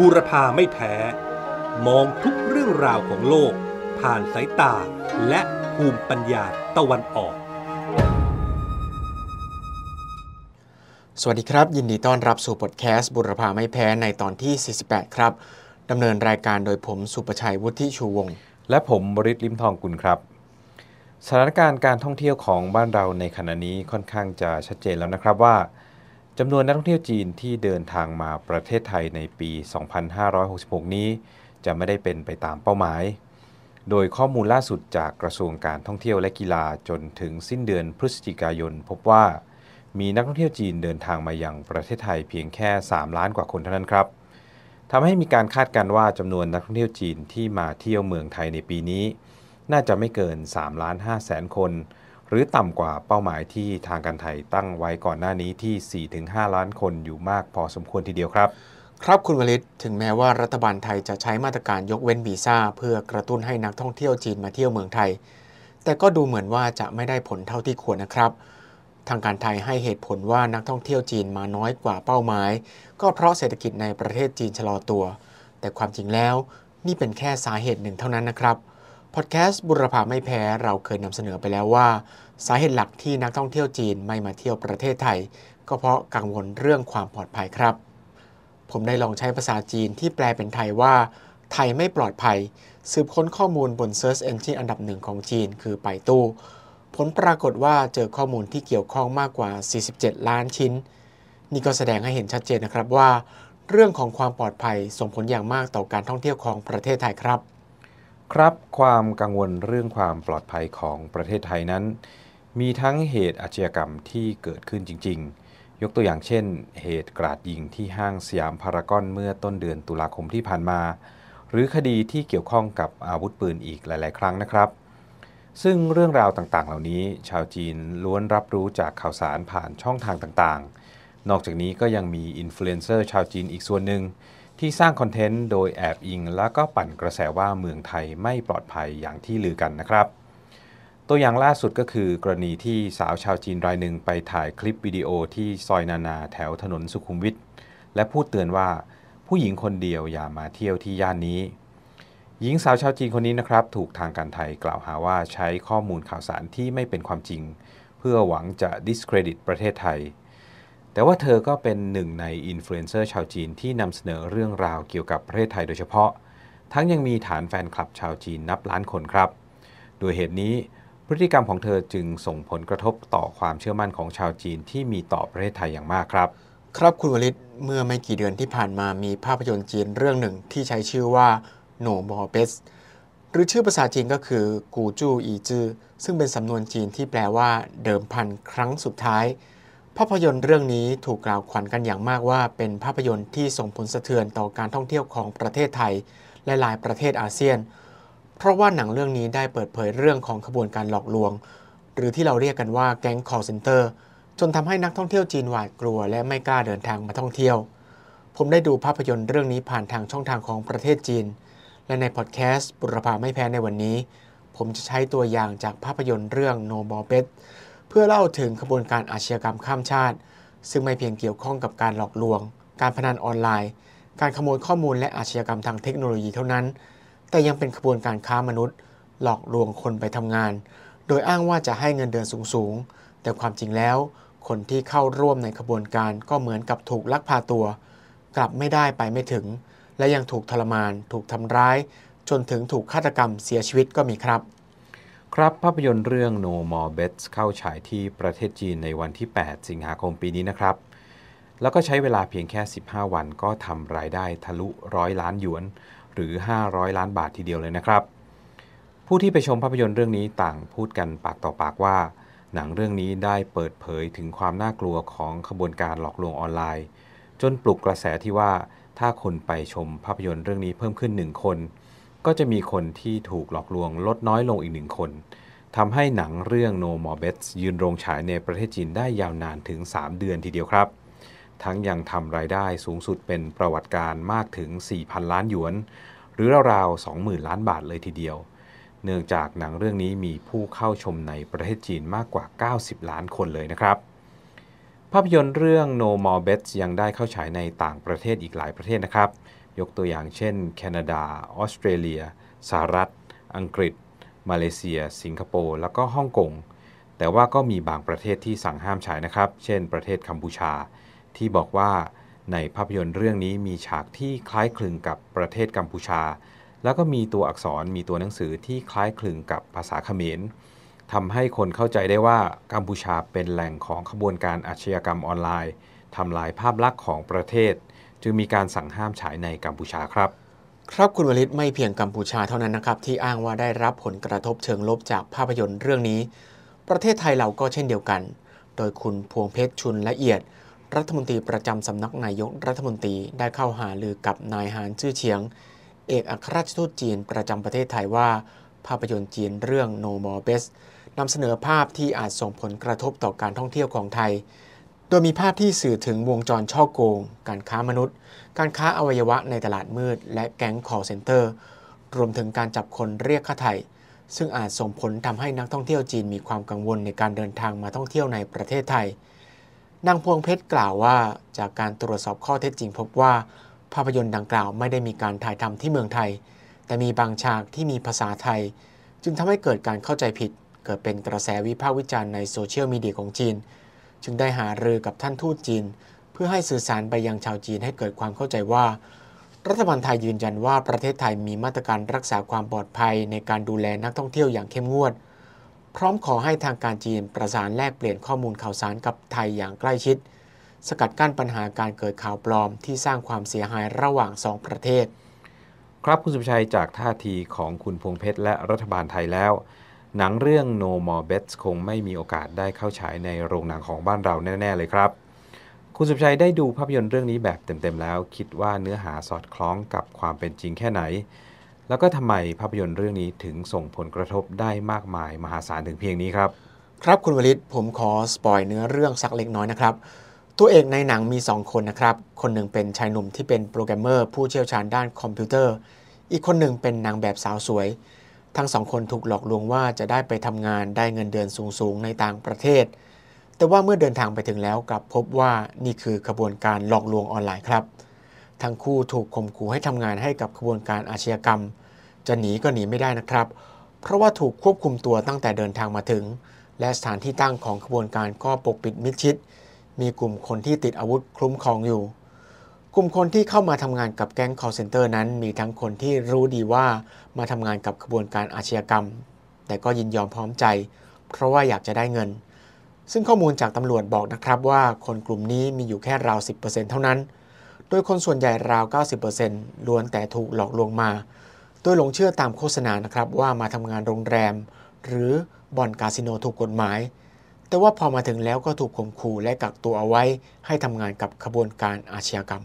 บูรพาไม่แพ้ มองทุกเรื่องราวของโลก ผ่านสายตาและภูมิปัญญาตะวันออก สวัสดีครับ ยินดีต้อนรับสู่พอดแคสต์บุรพาไม่แพ้ในตอนที่ 48 ครับดำเนินรายการโดยผมสุประชัยวุฒิชูวงศ์และผมบริษลิมทองกุลครับสถานการณ์การท่องเที่ยวของบ้านเราในขณะนี้ค่อนข้างจะชัดเจนแล้วนะครับว่า จำนวนนักท่องเที่ยวจีนที่เดินทางมาประเทศไทยในปี 2566 นี้ จะไม่ได้เป็นไปตามเป้าหมาย โดยข้อมูลล่าสุดจากกระทรวงการท่องเที่ยวและกีฬาจนถึงสิ้นเดือนพฤศจิกายน พบว่ามีนักท่องเที่ยวจีนเดินทางมาย่างประเทศไทยเพียงแค่ 3 ล้านกว่าคนเท่านั้นครับทำให้มีการคาดการณ์ว่าจำนวนนักท่องเที่ยวจีนที่มาเที่ยวเมืองไทยในปีนี้ น่าจะไม่เกิน 3 ล้าน5แสนคน หรือต่ำกว่าเป้าหมายที่ทางการไทยตั้งไว้ก่อนหน้านี้ที่ 4-5 ล้านคนอยู่มากพอสมควรทีเดียวครับ ครับคุณวลิตถึงแม้ว่ารัฐบาลไทยจะใช้มาตรการยกเว้นวีซ่า เพื่อกระตุ้นให้นักท่องเที่ยวจีนมาเที่ยวเมืองไทย แต่ก็ดูเหมือนว่าจะไม่ได้ผลเท่าที่ควรนะครับ ทางการไทยให้เหตุผลว่านักท่องเที่ยวจีนมาน้อยกว่าเป้าหมาย ก็เพราะเศรษฐกิจในประเทศจีนชะลอตัว แต่ความจริงแล้วนี่เป็นแค่สาเหตุหนึ่งเท่านั้นนะครับ พอดแคสต์บุรพาไม่แพ้เราเคยนำเสนอไปแล้วว่า สาเหตุหลักที่นักท่องเที่ยวจีนไม่มาเที่ยวประเทศไทย ก็เพราะกังวลเรื่องความปลอดภัยครับ ผมได้ลองใช้ภาษาจีนที่แปลเป็นไทยว่า ไทยไม่ปลอดภัย สืบค้นข้อมูลบน Search Engine อันดับหนึ่งของจีน คือไปตู้ ผลปรากฏว่าเจอข้อมูลที่เกี่ยวข้องมากกว่า 47 ล้านชิ้น นี่ก็แสดงให้เห็นชัดเจนนะครับว่า เรื่องของความปลอดภัยส่งผลอย่างมากต่อการท่องเที่ยวของประเทศไทยครับ ครับความกังวลเรื่องความปลอดภัยของประเทศไทยนั้น มีทั้งเหตุอาชญากรรมที่เกิดขึ้นจริง ๆ ยกตัวอย่างเช่น เหตุกราดยิงที่ห้างสยามพารากอนเมื่อต้นเดือนตุลาคมที่ผ่านมา หรือคดีที่เกี่ยวข้องกับอาวุธปืนอีกหลาย ๆ ครั้งนะครับ ซึ่งเรื่องราวต่างๆ เหล่านี้ ชาวจีนล้วนรับรู้จากข่าวสารผ่านช่องทางต่างๆ นอกจากนี้ก็ยังมีอินฟลูเอนเซอร์ชาวจีนอีกส่วนหนึ่ง ที่สร้างคอนเทนต์โดยแอบอิง แล้วก็ปั่นกระแสว่าเมืองไทยไม่ปลอดภัยอย่างที่ลือกันนะครับ ตัวอย่างล่าสุดก็คือกรณีที่สาวชาวจีนรายหนึ่งไปถ่ายคลิปวิดีโอที่ซอยนานาแถวถนนสุขุมวิทและพูดเตือนว่าผู้หญิงคนเดียวอย่ามาเที่ยวที่ย่านนี้ หญิงสาวชาวจีนคนนี้นะครับ ถูกทางการไทยกล่าวหาว่าใช้ข้อมูลข่าวสารที่ไม่เป็นความจริง เพื่อหวังจะ discredit ประเทศไทย แต่ว่าเธอก็เป็นหนึ่งในอินฟลูเอนเซอร์ชาวจีนที่นำเสนอเรื่องราวเกี่ยวกับประเทศไทยโดยเฉพาะ ทั้งยังมีฐานแฟนคลับชาวจีนนับล้านคนครับ โดยเหตุนี้พฤติกรรมของเธอจึงส่งผลกระทบต่อความเชื่อมั่นของชาวจีนที่มีต่อประเทศไทยอย่างมากครับ ครับคุณวลิตเมื่อไม่กี่เดือนที่ผ่านมามีภาพยนตร์จีนเรื่องหนึ่งที่ใช้ชื่อว่า No More Bets หรือชื่อภาษาจีนก็คือกูจูอีจือซึ่งเป็นสำนวนจีนที่แปลว่าเดิมพันครั้งสุดท้าย ภาพยนตร์เรื่องนี้ถูกกล่าวขวัญกันอย่างมากว่า เป็นภาพยนตร์ที่ส่งผลสะเทือนต่อการท่องเที่ยวของประเทศไทย และหลายประเทศอาเซียน เพราะว่าหนังเรื่องนี้ได้เปิดเผยเรื่องของขบวนการหลอกลวง หรือที่เราเรียกกันว่าแก๊ง call center จนทำให้นักท่องเที่ยวจีนหวาดกลัว และไม่กล้าเดินทางมาท่องเที่ยว ผมได้ดูภาพยนตร์เรื่องนี้ผ่านทางช่องทางของประเทศจีน และในพอดแคสต์บุรพาไม่แพ้ในวันนี้ ผมจะใช้ตัวอย่างจากภาพยนตร์เรื่อง No More Bet เพื่อเล่าถึงขบวนการอาชญากรรมข้ามชาติ ซึ่งไม่เพียงเกี่ยวข้องกับการหลอกลวง การพนันออนไลน์ การขโมยข้อมูลและอาชญากรรมทางเทคโนโลยีเท่านั้น แต่ยังเป็นขบวนการค้ามนุษย์ หลอกลวงคนไปทำงาน โดยอ้างว่าจะให้เงินเดือนสูงๆ แต่ความจริงแล้ว คนที่เข้าร่วมในขบวนการก็เหมือนกับถูกลักพาตัว กลับไม่ได้ไปไม่ถึง และยังถูกทรมาน ถูกทำร้าย จนถึงถูกฆาตกรรมเสียชีวิตก็มีครับ ครับภาพยนตร์เรื่อง No More Bets เข้าฉายที่ประเทศจีนในวันที่ 8 สิงหาคมปีนี้นะครับ แล้วก็ใช้เวลาเพียงแค่ 15 วันก็ทำรายได้ทะลุร้อยล้านหยวน หรือ 500 ล้านบาททีเดียวเลยนะครับ ผู้ที่ไปชมภาพยนตร์เรื่องนี้ต่างพูดกันปากต่อปากว่า หนังเรื่องนี้ได้เปิดเผยถึงความน่ากลัวของขบวนการหลอกลวงออนไลน์ จนปลุกกระแสที่ว่าถ้าคนไปชมภาพยนตร์เรื่องนี้เพิ่มขึ้นหนึ่งคน ก็จะมีคนที่ถูกหลอกลวงลดน้อยลงอีกหนึ่งคนทำให้หนังเรื่อง No More Bets ยืนโรงฉายในประเทศจีนได้ยาวนานถึง 3 เดือนทีเดียวครับ ทั้งยังทำรายได้สูงสุดเป็นประวัติการมากถึง 4,000 ล้านหยวน หรือราวๆ 20,000 ล้านบาทเลยทีเดียว เนื่องจากหนังเรื่องนี้มีผู้เข้าชมในประเทศจีนมากกว่า 90 ล้านคนเลยนะครับ ภาพยนตร์เรื่อง No More Bets ยังได้เข้าฉายในต่างประเทศอีกหลายประเทศนะครับ ยกตัวอย่างเช่น แคนาดา ออสเตรเลีย สหรัฐ อังกฤษ มาเลเซีย สิงคโปร์ แล้วก็ฮ่องกง แต่ว่าก็มีบางประเทศที่สั่งห้ามฉายนะครับ เช่น ประเทศกัมพูชา ที่บอกว่าในภาพยนตร์เรื่องนี้มีฉากที่คล้ายคลึงกับประเทศกัมพูชา แล้วก็มีตัวอักษรมีตัวหนังสือที่คล้ายคลึงกับภาษาเขมรทำให้คนเข้าใจได้ว่ากัมพูชาเป็นแหล่งของขบวนการอาชญากรรมออนไลน์ทำลายภาพลักษณ์ของประเทศ จึงมีการสั่งห้ามฉายในกัมพูชาครับ ครับคุณวลิตไม่เพียงกัมพูชาเท่านั้นนะครับที่อ้างว่าได้รับผลกระทบเชิงลบจากภาพยนตร์เรื่องนี้ ประเทศไทยเราก็เช่นเดียวกัน โดยคุณพวงเพชรชุนละเอียด รัฐมนตรีประจำสำนักนายกรัฐมนตรีได้เข้าหาลือกับนายหานชื่อเฉียง เอกอัครราชทูตจีนประจำประเทศไทยว่า ภาพยนตร์จีนเรื่อง No More Best นำเสนอภาพที่อาจส่งผลกระทบต่อการท่องเที่ยวของไทย โดยมีภาพที่สื่อถึงวงจรช่อโกง การค้ามนุษย์ การค้าอวัยวะในตลาดมืด และแก๊ง call center รวมถึงการจับคนเรียกค่าไถ่ซึ่งอาจส่งผลทำให้นักท่องเที่ยวจีนมีความกังวลในการเดินทางมาท่องเที่ยวในประเทศไทย นางพวงเพชรกล่าวว่า จากการตรวจสอบข้อเท็จจริงพบว่า ภาพยนตร์ดังกล่าวไม่ได้มีการถ่ายทำที่เมืองไทย แต่มีบางฉากที่มีภาษาไทย จึงทำให้เกิดการเข้าใจผิด เกิดเป็นกระแสวิพากษ์วิจารณ์ในโซเชียลมีเดียของจีน จึงได้หารือกับท่านทูตจีน เพื่อให้สื่อสารไปยังชาวจีนให้เกิดความเข้าใจว่า รัฐบาลไทยยืนยันว่าประเทศไทยมีมาตรการรักษาความปลอดภัยในการดูแลนักท่องเที่ยวอย่างเข้มงวด พร้อมขอให้ทางการจีนประสานแลกเปลี่ยนข้อมูลข่าวสารกับไทยอย่างใกล้ชิด สกัดกั้นปัญหาการเกิดข่าวปลอมที่สร้างความเสียหายระหว่างสองประเทศ ครับคุณสุชัยจากท่าทีของคุณพวงเพชรและรัฐบาลไทยแล้ว หนังเรื่อง No More Bets คงไม่มีโอกาสได้เข้าฉายในโรงหนังของบ้านเราแน่ ๆ เลยครับ คุณสุชัยได้ดูภาพยนตร์เรื่องนี้แบบเต็ม ๆ แล้ว คิดว่าเนื้อหาสอดคล้องกับความเป็นจริงแค่ไหน แล้วก็ทำไมภาพยนตร์เรื่องนี้ถึงส่งผลกระทบได้มากมายมหาศาลถึงเพียงนี้ครับ ครับคุณวลิตผมขอ spoil เนื้อเรื่องสักเล็กน้อยนะครับ ตัวเอกในหนังมี 2 คนนะครับ คนหนึ่งเป็นชายหนุ่มที่เป็นโปรแกรมเมอร์ผู้เชี่ยวชาญด้านคอมพิวเตอร์ อีกคนหนึ่งเป็นนางแบบสาวสวย ทั้งสองคนถูกหลอกลวงว่าจะได้ไปทำงานได้เงินเดือนสูงๆในต่างประเทศ แต่ว่าเมื่อเดินทางไปถึงแล้วกลับพบว่านี่คือขบวนการหลอกลวงออนไลน์ครับ ทั้งคู่ถูกข่มขู่ให้ทำงานให้กับขบวนการอาชญากรรม จะหนีก็หนีไม่ได้นะครับ เพราะว่าถูกควบคุมตัวตั้งแต่เดินทางมาถึง และสถานที่ตั้งของขบวนการก็ปกปิดมิดชิด มีกลุ่มคนที่ติดอาวุธคลุ้มครองอยู่ กลุ่มคนที่เข้ามาทำงานกับแก๊ง call center นั้นมีทั้งคนที่รู้ดีว่ามาทำงานกับขบวนการอาชญากรรม แต่ก็ยินยอมพร้อมใจ เพราะว่าอยากจะได้เงิน ซึ่งข้อมูลจากตำรวจบอกนะครับว่าคนกลุ่มนี้มีอยู่แค่ราว 10%เท่านั้น โดยคนส่วนใหญ่ราว 90%ล้วนแต่ถูกหลอกลวงมา โดยหลงเชื่อตามโฆษณานะครับว่ามาทำงานโรงแรม หรือบ่อนคาสิโนถูกกฎหมายแต่ว่าพอมาถึงแล้วก็ถูกข่มขู่และกักตัวเอาไว้ให้ทำงานกับขบวนการอาชญากรรม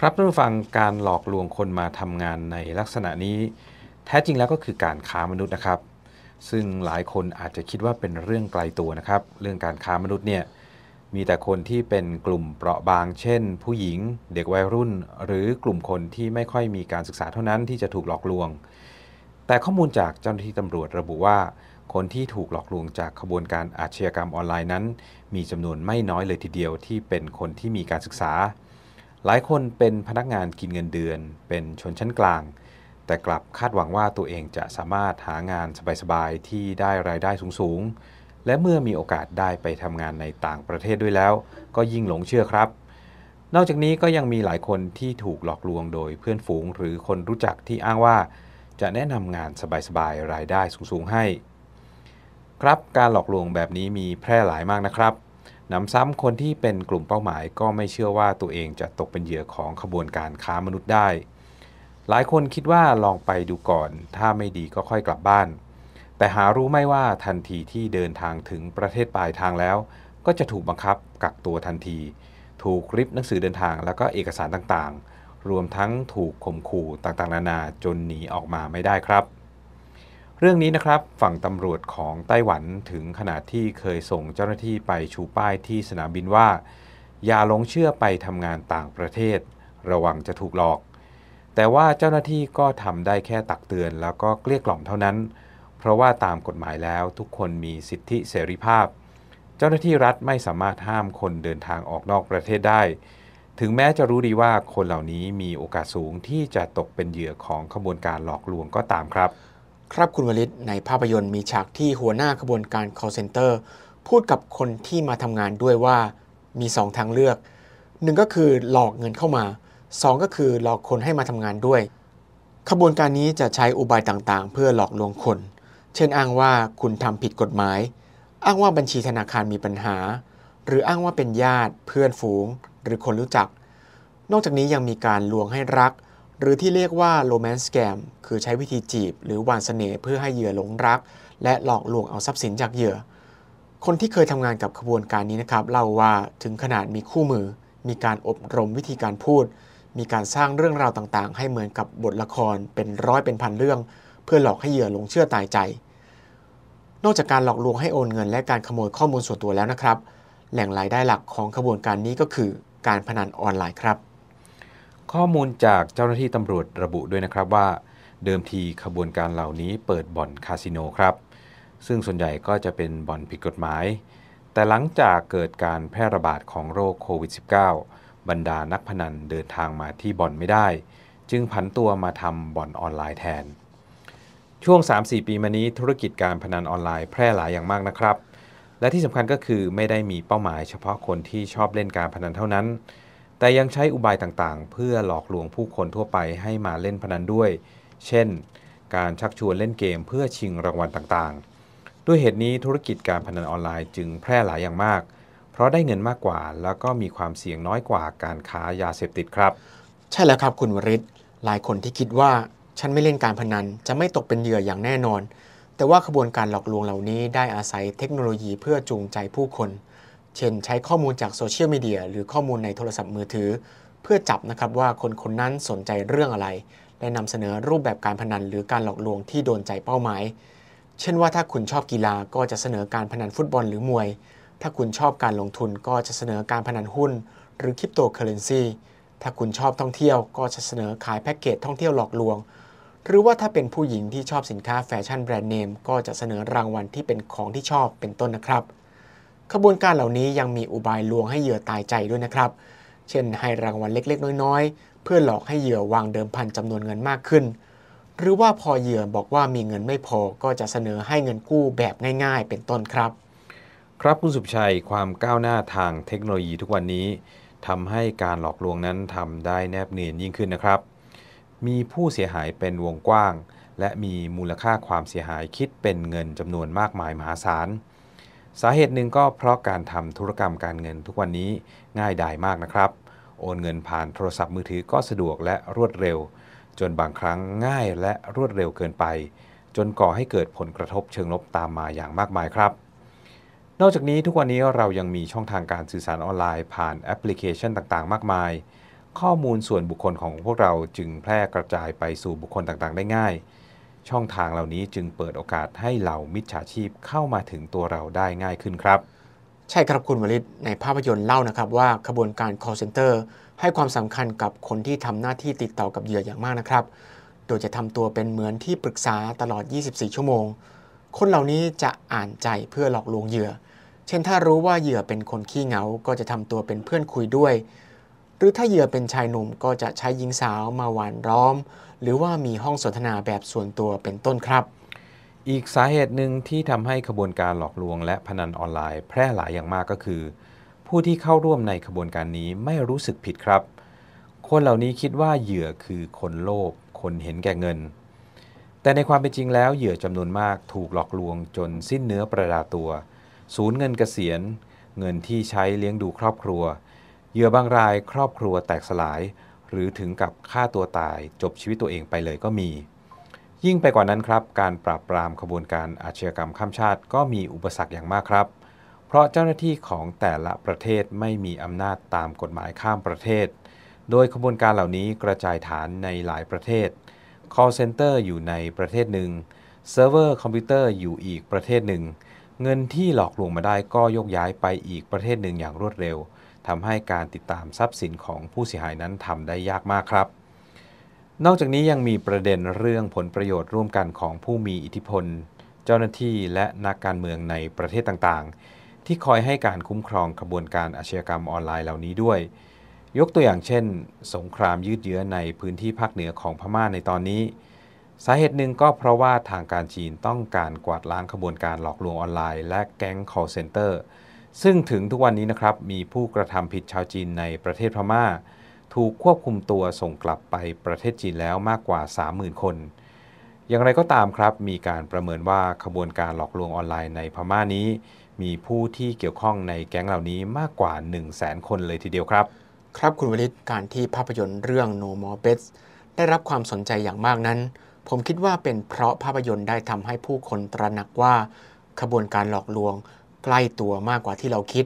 ครับท่านผู้ฟังการหลอกลวงคนมาทำงานในลักษณะนี้ แท้จริงแล้วก็คือการค้ามนุษย์นะครับ ซึ่งหลายคนอาจจะคิดว่าเป็นเรื่องไกลตัวนะครับ เรื่องการค้ามนุษย์เนี่ยมีแต่คนที่เป็นกลุ่มเปราะบาง เช่น ผู้หญิง เด็กวัยรุ่น หรือกลุ่มคนที่ไม่ค่อยมีการศึกษาเท่านั้นที่จะถูกหลอกลวง แต่ข้อมูลจากเจ้าหน้าที่ตำรวจระบุว่า คนที่ถูกหลอกลวงจากขบวนการอาชญากรรมออนไลน์นั้น มีจำนวนไม่น้อยเลยทีเดียวที่เป็นคนที่มีการศึกษา หลายคนเป็นพนักงานกินเงินเดือน เป็นชนชั้นกลาง แต่กลับคาดหวังว่าตัวเองจะสามารถหางานสบายๆที่ได้รายได้สูงๆ และเมื่อมีโอกาสได้ไปทำงานในต่างประเทศด้วยแล้ว ก็ยิ่งหลงเชื่อครับ นอกจากนี้ก็ยังมีหลายคนที่ถูกหลอกลวงโดยเพื่อนฝูง หรือคนรู้จักที่อ้างว่า จะแนะนำงานสบายๆรายได้สูงๆให้ ครับการหลอกลวงแบบนี้มีแพร่หลายมากนะครับ หนำซ้ำคนที่เป็นกลุ่มเป้าหมายก็ไม่เชื่อว่าตัวเองจะตกเป็นเหยื่อของขบวนการค้ามนุษย์ได้ หลายคนคิดว่าลองไปดูก่อน ถ้าไม่ดีก็ค่อยกลับบ้าน แต่หารู้ไม่ว่าทันทีที่เดินทางถึงประเทศปลายทางแล้ว ก็จะถูกบังคับกักตัวทันที ถูกริบหนังสือเดินทางแล้วก็เอกสารต่างๆ รวมทั้งถูกข่มขู่ต่างๆ นานาจนหนีออกมาไม่ได้ครับ เรื่องนี้นะครับฝั่งตำรวจของไต้หวันถึงขนาดที่เคยส่งเจ้าหน้าที่ไปชูป้ายที่สนามบินว่า อย่าลงเชื่อไปทำงานต่างประเทศ ระวังจะถูกหลอก แต่ว่าเจ้าหน้าที่ก็ทำได้แค่ตักเตือน แล้วก็เกลี้ยกล่อมเท่านั้น เพราะว่าตามกฎหมายแล้วทุกคนมีสิทธิเสรีภาพ เจ้าหน้าที่รัฐไม่สามารถห้ามคนเดินทางออกนอกประเทศได้ ถึงแม้จะรู้ดีว่าคนเหล่านี้มีโอกาสสูงที่จะตกเป็นเหยื่อของขบวนการหลอกลวงก็ตามครับ ครับคุณวลิตในภาพยนตร์มีฉากที่หัวหน้าขบวนการ call center พูดกับคนที่มาทำงานด้วยว่ามี 2 ทางเลือกหนึ่งก็คือหลอกเงินเข้ามา 2 ก็คือหลอกคนให้มาทำงานด้วย ขบวนการนี้จะใช้อุบายต่างๆ เพื่อหลอกลวงคน เช่นอ้างว่าคุณทำผิดกฎหมาย อ้างว่าบัญชีธนาคารมีปัญหา หรืออ้างว่าเป็นญาติ เพื่อนฝูง หรือคนรู้จัก นอกจากนี้ยังมีการลวงให้รัก หรือที่เรียกว่า romance scam คือใช้วิธีจีบ หรือหวานเสน่ห์เพื่อให้เหยื่อหลงรัก และหลอกลวงเอาทรัพย์สินจากเหยื่อ คนที่เคยทำงานกับขบวนการนี้นะครับเล่าว่าถึงขนาดมีคู่มือ มีการอบรมวิธีการพูด มีการสร้างเรื่องราวต่างๆ ให้เหมือนกับบทละครเป็นร้อยเป็นพันเรื่อง เพื่อหลอกให้เหยื่อหลงเชื่อตายใจ นอกจากการหลอกลวงให้โอนเงิน และการขโมยข้อมูลส่วนตัวแล้วนะครับ แหล่งรายได้หลักของขบวนการนี้ก็คือการพนันออนไลน์ครับ ข้อมูลจากเจ้าหน้าที่ตำรวจระบุด้วยนะครับว่า เดิมทีขบวนการเหล่านี้เปิดบ่อนคาสิโนครับ ซึ่งส่วนใหญ่ก็จะเป็นบ่อนผิดกฎหมาย แต่หลังจากเกิดการแพร่ระบาดของโรคโควิด -19 บรรดานักพนันเดินทางมาที่บ่อนไม่ได้ จึงผันตัวมาทำบ่อนออนไลน์แทน ช่วง 3-4 ปีมานี้ธุรกิจการพนันออนไลน์แพร่หลายอย่างมากนะครับ และที่สำคัญก็คือไม่ได้มีเป้าหมายเฉพาะคนที่ชอบเล่นการพนันเท่านั้น แต่ยังใช้อุบายต่างๆ เพื่อหลอกลวงผู้คนทั่วไปให้มาเล่นพนันด้วย เช่น การชักชวนเล่นเกมเพื่อชิงรางวัลต่างๆ ด้วยเหตุนี้ธุรกิจการพนันออนไลน์จึงแพร่หลายอย่างมาก เพราะได้เงินมากกว่า แล้วก็มีความเสี่ยงน้อยกว่าการค้ายาเสพติดครับ ใช่แล้วครับคุณวริศหลายคนที่คิดว่าฉันไม่เล่นการพนันจะไม่ตกเป็นเหยื่ออย่างแน่นอน แต่ว่าขบวนการหลอกลวงเหล่านี้ได้อาศัยเทคโนโลยีเพื่อจูงใจผู้คน เช่นใช้ข้อมูลจากโซเชียลมีเดียหรือข้อมูลในโทรศัพท์มือถือ เพื่อจับนะครับว่าคนคนนั้นสนใจเรื่องอะไร และนำเสนอรูปแบบการพนันหรือการหลอกลวงที่โดนใจเป้าหมาย เช่นว่าถ้าคุณชอบกีฬาก็จะเสนอการพนันฟุตบอลหรือมวย ถ้าคุณชอบการลงทุนก็จะเสนอการพนันหุ้น หรือคริปโตเคอร์เรนซีถ้าคุณชอบท่องเที่ยวก็จะเสนอขายแพ็กเกจท่องเที่ยวหลอกลวง หรือว่าถ้าเป็นผู้หญิงที่ชอบสินค้าแฟชั่นแบรนด์เนมก็จะเสนอรางวัลที่เป็นของที่ชอบเป็นต้นนะครับ ขบวนการเหล่านี้ยังมีอุบายลวงให้เหยื่อตายใจด้วยนะครับ เช่นให้รางวัลเล็กๆ น้อยๆ เพื่อหลอกให้เหยื่อวางเดิมพันจำนวนเงินมากขึ้น หรือว่าพอเหยื่อบอกว่ามีเงินไม่พอก็จะเสนอให้เงินกู้แบบง่าย ๆ เป็นต้นครับ ครับคุณสุภชัยความก้าวหน้าทางเทคโนโลยีทุกวันนี้ทำให้การหลอกลวงนั้นทำได้แนบเนียนยิ่งขึ้นนะครับ มีผู้เสียหายเป็นวงกว้าง และมีมูลค่าความเสียหายคิดเป็นเงินจำนวนมากมายมหาศาล สาเหตุหนึ่งก็เพราะการทำธุรกรรมการเงินทุกวันนี้ง่ายดายมากนะครับ โอนเงินผ่านโทรศัพท์มือถือก็สะดวกและรวดเร็ว จนบางครั้งง่ายและรวดเร็วเกินไป จนก่อให้เกิดผลกระทบเชิงลบตามมาอย่างมากมายครับ นอกจากนี้ทุกวันนี้เรายังมีช่องทางการสื่อสารออนไลน์ ผ่านแอปพลิเคชันต่างๆ มากมาย ข้อมูลส่วนบุคคลของพวกเราจึงแพร่กระจายไปสู่บุคคลต่างๆ ได้ง่าย ช่องทางเหล่านี้จึงเปิดโอกาสให้เหล่ามิจฉาชีพเข้ามาถึงตัวเราได้ง่ายขึ้นครับ ใช่ครับคุณวลิตในภาพยนตร์เล่านะครับว่าขบวนการ call center ให้ความสำคัญกับคนที่ทำหน้าที่ติดต่อกับเหยื่ออย่างมากนะครับ โดยจะทำตัวเป็นเหมือนที่ปรึกษาตลอด 24 ชั่วโมง คนเหล่านี้จะอ่านใจเพื่อหลอกลวงเหยื่อ เช่นถ้ารู้ว่าเหยื่อเป็นคนขี้เหงา ก็จะทำตัวเป็นเพื่อนคุยด้วย หรือถ้าเหยื่อเป็นชายหนุ่มก็จะใช้หญิงสาวมาหวานล้อม หรือว่ามีห้องสนทนาแบบส่วนตัวเป็นต้นครับ อีกสาเหตุหนึ่งที่ทำให้ขบวนการหลอกลวง และพนันออนไลน์ แพร่หลายอย่างมากก็คือ ผู้ที่เข้าร่วมในขบวนการนี้ไม่รู้สึกผิดครับ คนเหล่านี้คิดว่าเหยื่อคือคนโลภคนเห็นแก่เงิน แต่ในความเป็นจริงแล้วเหยื่อจำนวนมากถูกหลอกลวงจนสิ้นเนื้อประดาตัว สูญเงินเกษียณ เงินที่ใช้เลี้ยงดูครอบครัวเหยื่อบางรายครอบครัวแตกสลาย หรือถึงกับฆ่าตัวตายจบชีวิตตัวเองไปเลยก็มี ยิ่งไปกว่านั้นครับ การปราบปรามขบวนการอาชญากรรมข้ามชาติ ก็มีอุปสรรคอย่างมากครับ เพราะเจ้าหน้าที่ของแต่ละประเทศไม่มีอำนาจตามกฎหมายข้ามประเทศ โดยขบวนการเหล่านี้กระจายฐานในหลายประเทศ call center อยู่ในประเทศหนึ่งเซิร์ฟเวอร์คอมพิวเตอร์อยู่อีกประเทศหนึ่ง เงินที่หลอกลวงมาได้ก็ยกย้ายไปอีกประเทศหนึ่งอย่างรวดเร็ว ทำให้การติดตามทรัพย์สินของผู้เสียหายนั้นทำได้ยากมากครับ นอกจากนี้ยังมีประเด็นเรื่องผลประโยชน์ร่วมกันของผู้มีอิทธิพล เจ้าหน้าที่และนักการเมืองในประเทศต่างๆ ที่คอยให้การคุ้มครองขบวนการอาชญากรรมออนไลน์เหล่านี้ด้วย ยกตัวอย่างเช่น สงครามยืดเยื้อในพื้นที่ภาคเหนือของพม่าในตอนนี้ สาเหตุหนึ่งก็เพราะว่าทางการจีนต้องการกวาดล้างขบวนการหลอกลวงออนไลน์ และแก๊ง call center ซึ่งถึงทุกวันนี้นะครับมีผู้กระทำผิดชาวจีนในประเทศพม่า ถูกควบคุมตัวส่งกลับไปประเทศจีนแล้วมากกว่า 30,000 คน อย่างไรก็ตามครับ มีการประเมินว่าขบวนการหลอกลวงออนไลน์ในพม่านี้ มีผู้ที่เกี่ยวข้องในแก๊งเหล่านี้มากกว่า 1 0 0 0 0แสนคนเลยทีเดียวครับ ครับคุณวริศการที่ภาพยนตร์เรื่อง No More Bets ได้รับความสนใจอย่างมากนั้น ผมคิดว่าเป็นเพราะภาพยนตร์ได้ทำให้ผู้คนตระหนักว่าขบวนการหลอกลวง ใกล้ตัวมากกว่าที่เราคิด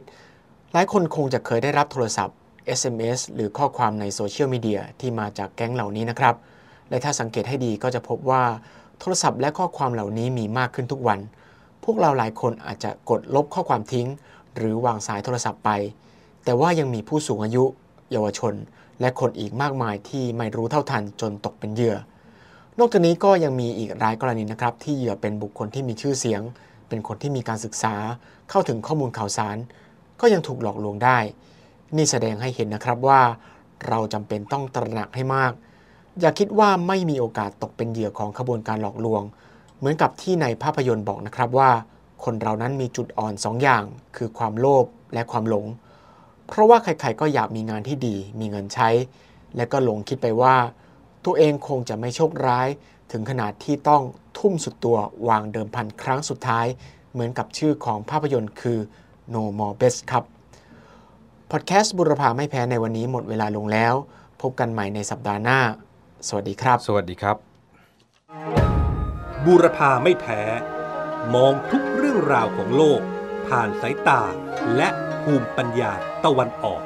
หลายคนคงจะเคยได้รับโทรศัพท์ SMS หรือข้อความในโซเชียลมีเดียที่มาจากแก๊งเหล่านี้นะครับ และถ้าสังเกตให้ดีก็จะพบว่าโทรศัพท์และข้อความเหล่านี้มีมากขึ้นทุกวัน พวกเราหลายคนอาจจะกดลบข้อความทิ้ง หรือวางสายโทรศัพท์ไป แต่ว่ายังมีผู้สูงอายุ เยาวชน และคนอีกมากมายที่ไม่รู้เท่าทันจนตกเป็นเหยื่อ นอกจากนี้ก็ยังมีอีกรายกรณีนะครับที่เหยื่อเป็นบุคคลที่มีชื่อเสียง เป็นคนที่มีการศึกษาเข้าถึงข้อมูลข่าวสาร ก็ยังถูกหลอกลวงได้ นี่แสดงให้เห็นนะครับว่า เราจำเป็นต้องตระหนักให้มาก อย่าคิดว่าไม่มีโอกาสตกเป็นเหยื่อของขบวนการหลอกลวง เหมือนกับที่ในภาพยนตร์บอกนะครับว่า คนเรานั้นมีจุดอ่อนสองอย่าง คือความโลภและความหลง เพราะว่าใครๆก็อยากมีงานที่ดี มีเงินใช้ และก็หลงคิดไปว่า ตัวเองคงจะไม่โชคร้าย ถึงขนาดที่ต้องทุ่มสุดตัววางเดิมพันครั้งสุดท้าย เหมือนกับชื่อของภาพยนตร์คือ No More Best ครับ พอดแคสต์บุรพาไม่แพ้ในวันนี้หมดเวลาลงแล้ว พบกันใหม่ในสัปดาห์หน้า สวัสดีครับ สวัสดีครับบูรพาไม่แพ้ มองทุกเรื่องราวของโลก ผ่านสายตาและภูมิปัญญาตะวันออก